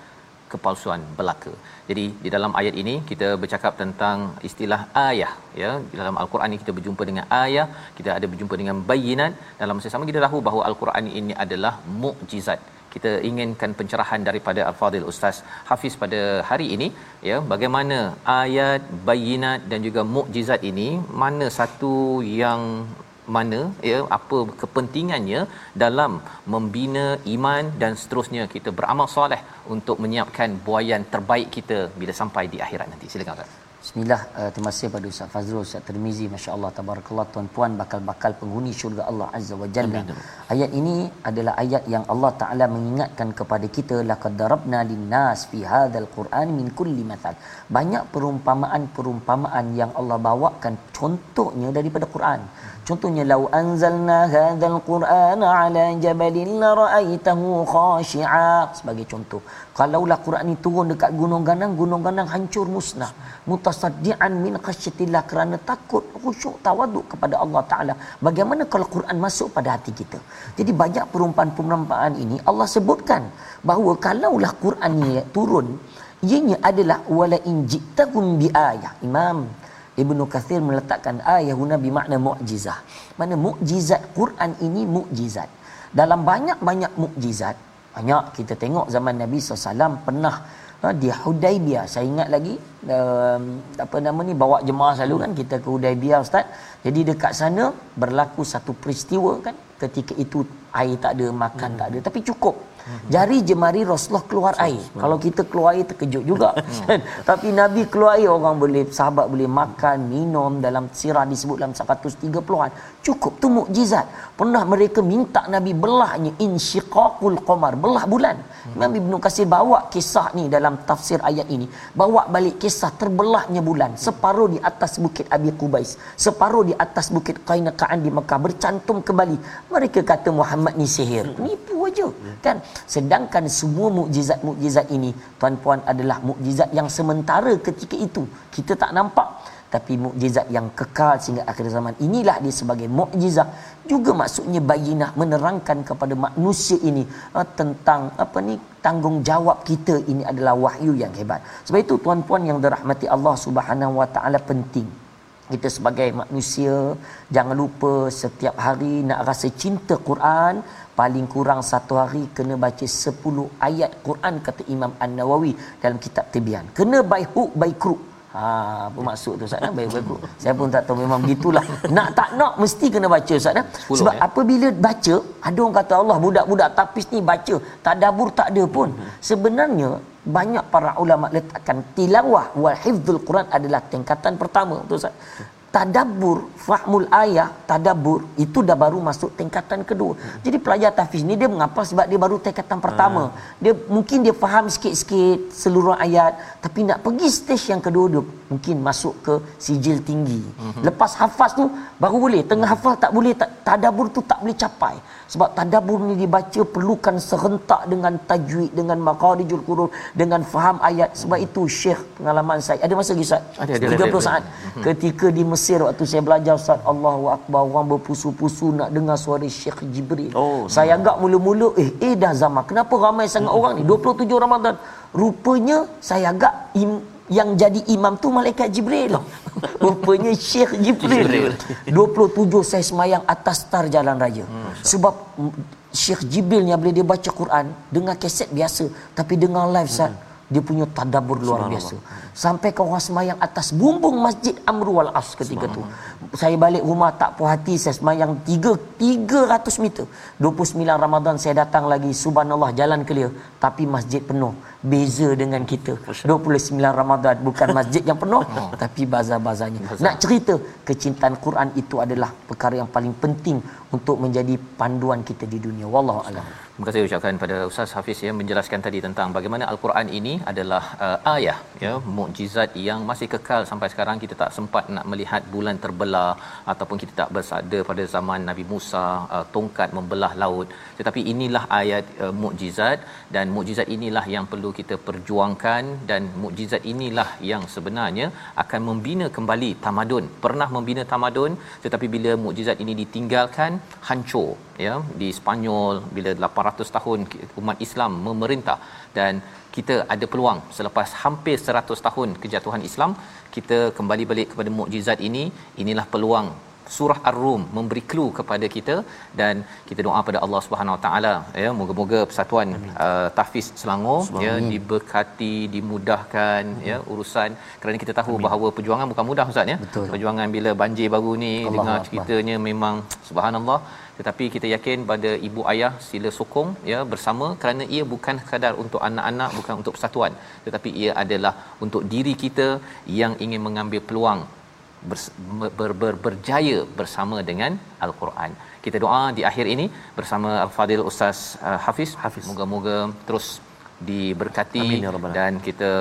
kepalsuan belaka. Jadi di dalam ayat ini kita bercakap tentang istilah ayah ya. Di dalam Al-Quran ini kita berjumpa dengan ayah, kita ada berjumpa dengan bayinat. Dalam masa sama kita tahu bahawa Al-Quran ini adalah mukjizat. Kita inginkan pencerahan daripada Al-Fadil Ustaz Hafiz pada hari ini ya bagaimana ayat bayinat dan juga mukjizat ini mana satu yang mana ya apa kepentingannya dalam membina iman dan seterusnya. Kita beramal soleh untuk menyiapkan buayan terbaik kita bila sampai di akhirat nanti. Silakan Ustaz Bismillah, uh, terima kasih pada Ustaz Fazrul, Ustaz Tirmizi, Masya-Allah, tabarakallah tuan-puan bakal-bakal penghuni syurga Allah Azza wa Jalla. Ayat ini adalah ayat yang Allah Taala mengingatkan kepada kita laqad darabna linnas fi hadzal Quran min kulli mathal. Banyak perumpamaan-perumpamaan yang Allah bawakan contohnya daripada Quran. Contohnya lau anzalna hadzal Qur'ana ala jabalin la ra'aitahu khashi'a sebagai contoh. Kalaulah Quran ini turun dekat gunung ganang, gunung ganang hancur musnah. Mutasaddian min khasyatillah kerana takut khusyuk tawaduk kepada Allah Taala. Bagaimana kalau Quran masuk pada hati kita? Jadi banyak perumpamaan-perumpamaan ini Allah sebutkan bahawa kalaulah Quran ini turun ianya adalah wala in ji'tahum bi ayah. Imam Ibnu Kathir meletakkan ayah guna bermakna mukjizah. Mana mukjizat Quran ini mukjizat. Dalam banyak-banyak mukjizat, banyak kita tengok zaman Nabi SAW pernah ha, di Hudaibiyah. Saya ingat lagi um, apa nama ni bawa jemaah selalu kan kita ke Hudaibiyah ustaz. Jadi dekat sana berlaku satu peristiwa kan ketika itu air tak ada makan hmm. tak ada tapi cukup Jari jemari Rasulullah keluar air. Kalau kita keluar air terkejut juga. Hmm. Tapi Nabi keluar air orang boleh sahabat boleh makan, minum dalam sirah disebut dalam 130-an. Cukup tu mukjizat. Pernah mereka minta Nabi belahnya insyiqaqul qamar, belah bulan. Hmm. Nabi Ibnu Kasir bawa kisah ni dalam tafsir ayat ini. Bawa balik kisah terbelahnya bulan. Separuh di atas bukit Abi Qubais, separuh di atas bukit Qainaqaan di Mekah bercantum kembali. Mereka kata Muhammad ni sihir. Hmm. Nipu aja. Kan? sedangkan semua mukjizat-mukjizat ini tuan-puan adalah mukjizat yang sementara ketika itu kita tak nampak tapi mukjizat yang kekal sehingga akhir zaman inilah dia sebagai mukjizat. Juga maksudnya bayinah menerangkan kepada manusia ini uh, tentang apa ni tanggungjawab kita ini adalah wahyu yang hebat. Sebab itu tuan-puan yang dirahmati Allah Subhanahu wa taala penting. Kita sebagai manusia jangan lupa setiap hari nak rasa cinta Quran. Paling kurang satu hari kena baca 10 ayat Quran kata Imam An-Nawawi dalam kitab Tibyan. Kena by hook by ha apa maksud tu Ustaz by hook saya pun tak tahu memang begitulah. Nak tak nak mesti kena baca Ustaz sebab ya? apabila baca ada orang kata Allah budak-budak tapis ni baca. Tadabbur tak ada pun. Hmm. sebenarnya banyak para ulama letakkan tilawah wal hifdzul Quran adalah tingkatan pertama tu Ustaz tadabbur fahmul ayah tadabbur itu dah baru masuk tingkatan kedua hmm. jadi pelajar tahfiz ni dia mengapa sebab dia baru tingkatan pertama hmm. dia mungkin dia faham sikit-sikit seluruh ayat tapi nak pergi stage yang kedua dia mungkin masuk ke sijil tinggi. Hmm. lepas hafaz tu baru boleh. Tengah hafaz tak boleh tadabbur tu tak boleh capai. Sebab tadabbur ni dibaca perlukan serentak dengan tajwid dengan maqarijul qurun dengan faham ayat. Sebab itu syekh pengalaman saya. Ada masa lagi Ustaz? Ada, ada, 30 ada, saat. Ada. ketika di Mesir waktu saya belajar Ustaz Allahu akbar orang berpusu-pusu nak dengar suara Syekh Jibril. Oh, saya agak mula-mula eh eh dah zaman. Kenapa ramai sangat hmm. orang ni? 27 Ramadan. Rupanya saya agak im, yang jadi imam tu malaikat Jibril. Rupanya Syekh Jibril. Jibril. 27 saya semayang atas tar jalan raya. Hmm. Sebab Syekh Jibril yang boleh dia baca Quran dengan kaset biasa tapi dengan live hmm. Dia punya tadabbur luar biasa. Sampai ke semayang atas bumbung Masjid Amru wal As ketika tu. Saya balik rumah tak puas hati saya semayang 3 300 meter. 29 Ramadan saya datang lagi subhanallah jalan clear. Tapi masjid penuh. Beza dengan kita. 29 Ramadan bukan masjid yang penuh tapi bazar-bazarnya. Nak cerita kecintaan Quran itu adalah perkara yang paling penting untuk menjadi panduan kita di dunia. Wallahu alam Terima kasih ucapkan pada Ustaz Hafiz ya menjelaskan tadi tentang bagaimana al-Quran ini adalah uh, ayah ya mukjizat yang masih kekal sampai sekarang. Kita tak sempat nak melihat bulan terbelah ataupun kita tak bersada pada zaman Nabi Musa uh, tongkat membelah laut. Tetapi inilah ayat uh, mukjizat dan mukjizat inilah yang perlu kita perjuangkan dan mukjizat inilah yang sebenarnya akan membina kembali tamadun. Pernah membina tamadun tetapi bila mukjizat ini ditinggalkan hancur ya di Spanyol bila 800 tahun umat Islam memerintah dan kita ada peluang selepas hampir 100 tahun kejatuhan Islam kita kembali balik kepada mukjizat ini inilah peluang surah ar-rum memberi clue kepada kita dan kita doa pada Allah Subhanahu Wa Taala ya moga-moga persatuan uh, tahfiz Selangor Amin. ya diberkati dimudahkan Amin. ya urusan kerana kita tahu Amin. bahawa perjuangan bukan mudah ustaz ya Betul. perjuangan bila banjir baru ni Allah dengar Allah. ceritanya memang subhanallah tetapi kita yakin pada ibu ayah sila sokong ya bersama kerana ia bukan sekadar untuk anak-anak bukan untuk persatuan tetapi ia adalah untuk diri kita yang ingin mengambil peluang ber, ber, ber, berjaya bersama dengan al-Quran. Kita doa di akhir ini bersama al-Fadil Ustaz uh, Hafiz. Hafiz. Moga-moga terus diberkati Amin, ya dan kita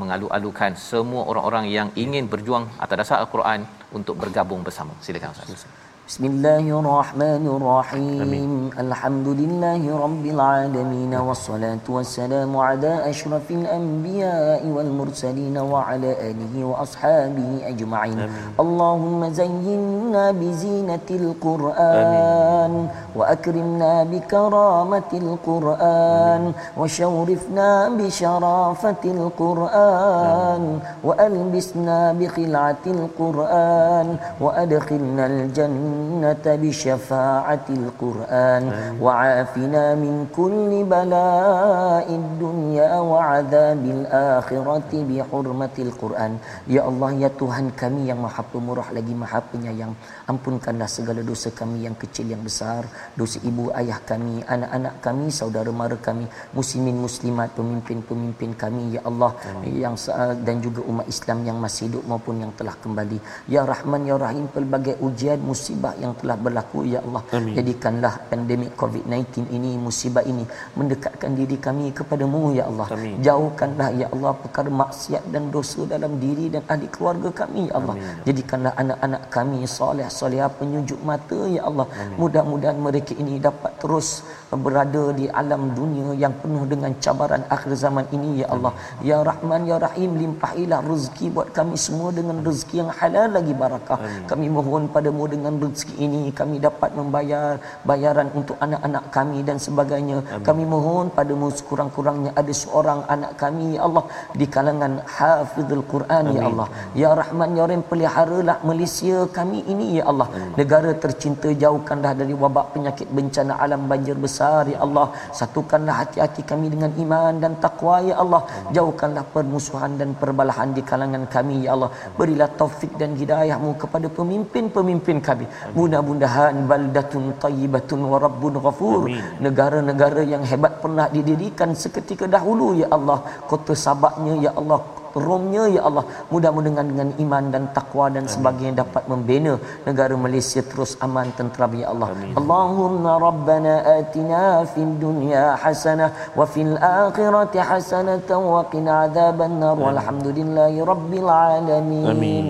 mengalu-alukan semua orang-orang yang ingin berjuang atas dasar al-Quran untuk bergabung bersama. Silakan Ustaz. بسم الله الرحمن الرحيم أمين. الحمد لله رب العالمين والصلاة والسلام على أشرف الأنبياء والمرسلين وعلى آله وأصحابه أجمعين أمين. اللهم زينا بزينة القرآن أمين. وأكرمنا بكرامة القرآن أمين. وشورفنا بشرافة القرآن أمين. وألبسنا بخلعة القرآن وأدخلنا الجنة الجنة بشفاعة القرآن وعافنا من كل بلاء الدنيا وعذاب الآخرة بحرمة القرآن Ya Allah, Ya Tuhan kami yang maha pemurah lagi maha penyayang Ampunkanlah segala dosa kami yang kecil yang besar Dosa ibu ayah kami, anak-anak kami, saudara mara kami Muslimin muslimat, pemimpin-pemimpin kami Ya Allah yang Dan juga umat Islam yang masih hidup maupun yang telah kembali Ya Rahman, Ya Rahim Pelbagai ujian, musibah yang telah berlaku Ya Allah. Amin. Jadikanlah pandemik COVID-19 ini, musibah ini Mendekatkan diri kami kepadamu Ya Allah. Amin. Jauhkanlah Ya Allah perkara maksiat dan dosa dalam diri dan ahli keluarga kami Ya Allah. Amin. Jadikanlah anak-anak kami soleh soleh penyujuk mata Ya Allah. Mudah-mudahan mereka ini dapat terus berada di alam dunia yang penuh dengan cabaran akhir zaman ini Ya Allah. Ya Rahman Ya Rahim limpahilah rezeki buat kami semua dengan rezeki yang halal lagi barakah. Kami mohon padamu dengan rezeki ini kami dapat membayar bayaran untuk anak-anak kami dan sebagainya. Kami mohon padamu sekurang-kurangnya ada seorang anak kami Ya Allah di kalangan hafizul Quran Ya Allah. Ya Rahman Ya Rahim peliharalah Malaysia kami ini Ya Allah. Negara tercinta jauhkanlah dari wabak penyakit bencana alam banjir besar Ya Allah. Satukanlah hati-hati kami dengan iman dan takwa Ya Allah. Jauhkanlah permusuhan dan perbalahan di kalangan kami Ya Allah. Berilah taufik dan hidayahmu kepada pemimpin-pemimpin kami mudah-mudahan baldatun tayyibatun wa rabbun ghafur. Negara-negara yang hebat pernah didirikan seketika dahulu Ya Allah. Kota sabaknya Ya Allah Romnya ya Allah mudah-mudahan dengan iman dan takwa dan sebagainya dapat membina negara Malaysia terus aman tentram ya Allah Amin. Allahumma rabbana atina fid dunya hasanah wa fil akhirati hasanatan wa qina adzaban nar walhamdulillahi rabbil alamin Amin.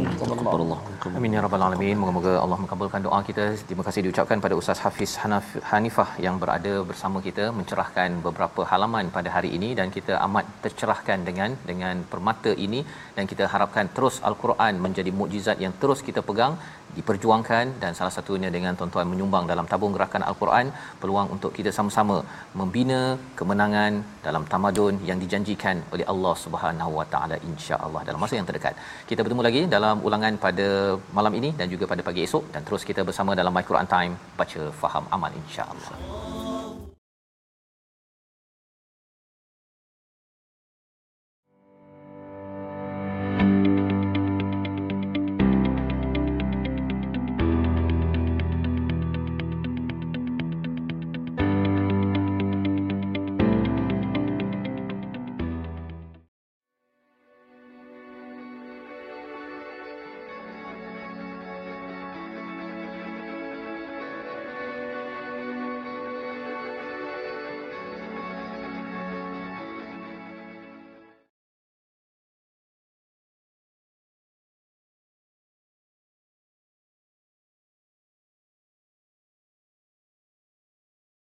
Amin ya rabbal alamin. Moga-moga Allah mengabulkan doa kita. Terima kasih diucapkan pada Ustaz Hafiz Hanaf, Hanifah yang berada bersama kita mencerahkan beberapa halaman pada hari ini dan kita amat tercerahkan dengan dengan permata ini dan kita harapkan terus Al-Quran menjadi mukjizat yang terus kita pegang diperjuangkan dan salah satunya dengan tuan-tuan menyumbang dalam tabung gerakan Al-Quran peluang untuk kita sama-sama membina kemenangan dalam tamadun yang dijanjikan oleh Allah Subhanahu Wa Taala insya-Allah dalam masa yang terdekat. Kita bertemu lagi dalam ulangan pada malam ini dan juga pada pagi esok dan terus kita bersama dalam My Quran Time baca faham amal insya-Allah.